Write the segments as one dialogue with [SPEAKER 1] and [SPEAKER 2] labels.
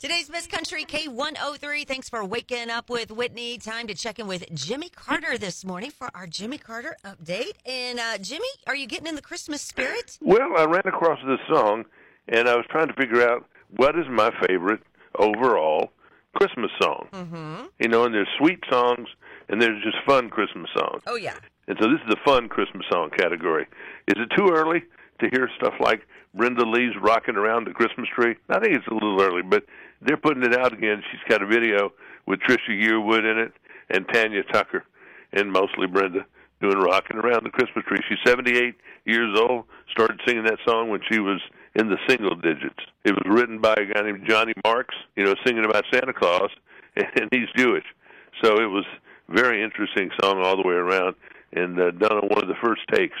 [SPEAKER 1] Today's Miss Country K103. Thanks for waking up with Whitney. Time to check in with Jimmy Carter this morning for our Jimmy Carter update. And uh, Jimmy, are you getting in the Christmas spirit?
[SPEAKER 2] Well, I ran across this song, and I was trying to figure out what is my favorite overall Christmas song.
[SPEAKER 1] Mm-hmm.
[SPEAKER 2] You know, and there's sweet songs, and there's just fun Christmas songs.
[SPEAKER 1] Oh yeah.
[SPEAKER 2] And so this is the fun Christmas song category. Is it too early to hear stuff like Brenda Lee's "Rocking Around the Christmas Tree"? I think it's a little early, but they're putting it out again. She's got a video with Trisha Yearwood in it and Tanya Tucker, and mostly Brenda doing "Rocking Around the Christmas Tree." She's 78 years old. Started singing that song when she was in the single digits. It was written by a guy named Johnny Marks, you know, singing about Santa Claus, and he's Jewish. So it was very interesting song all the way around, and uh, done on one of the first takes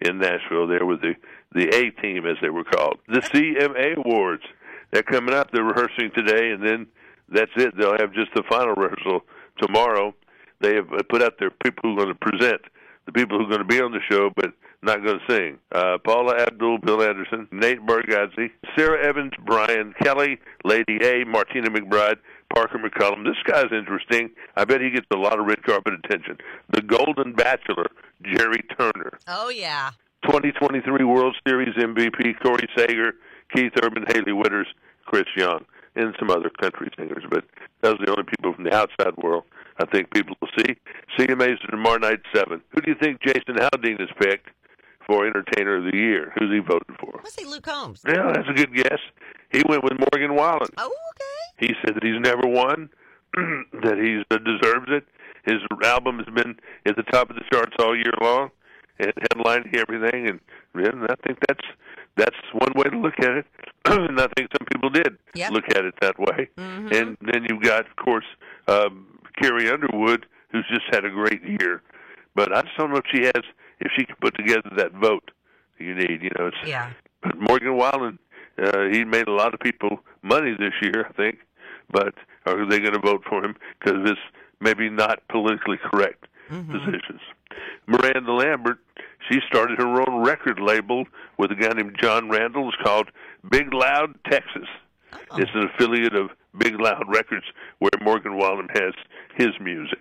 [SPEAKER 2] in Nashville there with the the A team as they were called. The CMA Awards. They're coming up. They're rehearsing today, and then that's it. They'll have just the final rehearsal tomorrow. They have put out their people who are going to present, the people who are going to be on the show, but not going to sing. Uh, Paula Abdul, Bill Anderson, Nate Bargatze, Sara Evans, Brian Kelley, Lady A, Martina McBride, Parker McCollum. This guy's interesting. I bet he gets a lot of red carpet attention. The Golden Bachelor, Gerry Turner.
[SPEAKER 1] Oh yeah.
[SPEAKER 2] 2023 World Series MVP, Corey Seager, Keith Urban, Hailey Whitters, Chris Young, and some other country singers. But those are the only people from the outside world I think people will see. CMA's tomorrow night 7. Who do you think Jason Aldean has picked for Entertainer of the Year? Who's he voted for?
[SPEAKER 1] Let's say Luke Combs.
[SPEAKER 2] Yeah, that's a good guess. He went with Morgan Wallen.
[SPEAKER 1] Oh, okay.
[SPEAKER 2] He said that he's never won, that he uh, deserves it. His album has been at the top of the charts all year long, and headlining everything. And, and I think that's that's one way to look at it. and I think some people did
[SPEAKER 1] Yep.
[SPEAKER 2] look at it that way.
[SPEAKER 1] Mhm.
[SPEAKER 2] And then you've got, of course, um, Carrie Underwood, who's just had a great year. But I just don't know if she has, if she can put together that vote you need. You know, it's
[SPEAKER 1] Yeah.
[SPEAKER 2] but Morgan Wallen, uh, he made a lot of people money this year, I think. But are they going to vote for him because of his maybe not politically correct
[SPEAKER 1] Mm-hmm.
[SPEAKER 2] positions? Miranda Lambert, she started her own record label with a guy named Jon Randall. It's called Big Loud Texas.
[SPEAKER 1] Oh.
[SPEAKER 2] It's an affiliate of Big Loud Records where Morgan Wallen has his music.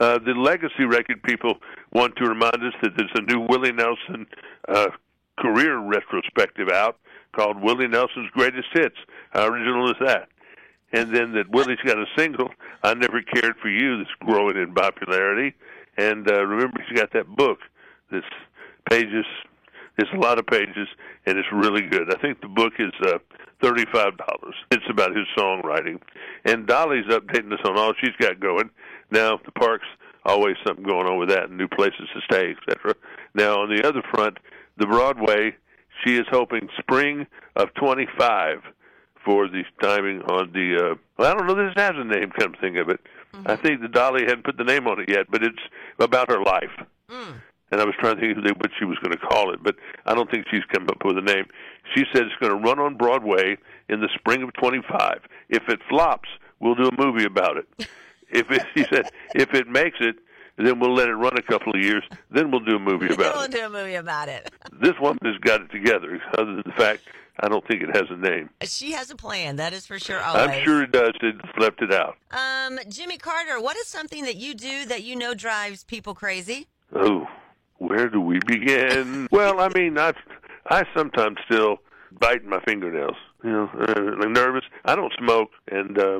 [SPEAKER 2] Uh, the legacy record people want to remind us that there's a new Willie Nelson uh, career retrospective out called Willie Nelson's Greatest Hits. How original is that? And then that Willie's got a single, I Never Cared for You, that's growing in popularity. And uh, remember, he's got that book that's pages, it's a lot of pages, and it's really good. I think the book is uh, $35. It's about his songwriting. And Dolly's updating us on all she's got going. Now, the park's always something going on with that, and new places to stay, etc. Now, on the other front, the Broadway, she is hoping spring of 25 for the timing on the. Uh, well, I don't know. This has a name. Come think of it, I think the Dolly hadn't put the name on it yet, but it's about her life.
[SPEAKER 1] Mm.
[SPEAKER 2] And I was trying to think of what she was going to call it, but I don't think she's come up with a name. She said it's going to run on Broadway in the spring of 25. If it flops, we'll do a movie about it. If it, she said, if it makes it, then we'll let it run a couple of years. Then we'll do a movie about
[SPEAKER 1] we'll
[SPEAKER 2] it.
[SPEAKER 1] do a movie about it.
[SPEAKER 2] This woman has got it together. Other than the fact, I don't think it has a name.
[SPEAKER 1] She has a plan. That is for sure. Always.
[SPEAKER 2] I'm sure it does. It left it out.
[SPEAKER 1] Um, Jimmy Carter, what is something that you do that you know drives people crazy?
[SPEAKER 2] Oh, where do we begin? well, I mean, I I sometimes still bite my fingernails. You know, uh, I'm nervous. I don't smoke, and uh,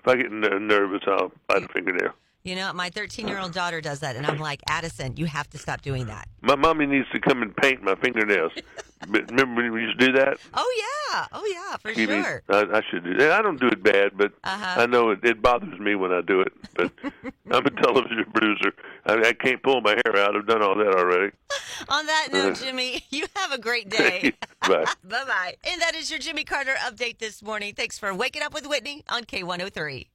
[SPEAKER 2] if I get nervous, I'll bite a fingernail.
[SPEAKER 1] You know, my 13 year old daughter does that, and I'm like, Addison, you have to stop doing that.
[SPEAKER 2] My mommy needs to come and paint my fingernails. remember when we used to do that?
[SPEAKER 1] Oh yeah, oh yeah, for
[SPEAKER 2] You
[SPEAKER 1] sure.
[SPEAKER 2] I, I should do that. I don't do it bad, but
[SPEAKER 1] Uh-huh.
[SPEAKER 2] I know it, it bothers me when I do it. But I'm a television producer. I, I can't pull my hair out. I've done all that already.
[SPEAKER 1] On that note, Jimmy, you have a great day.
[SPEAKER 2] Bye.
[SPEAKER 1] bye bye. And that is your Jimmy Carter update this morning. Thanks for waking up with Whitney on K103.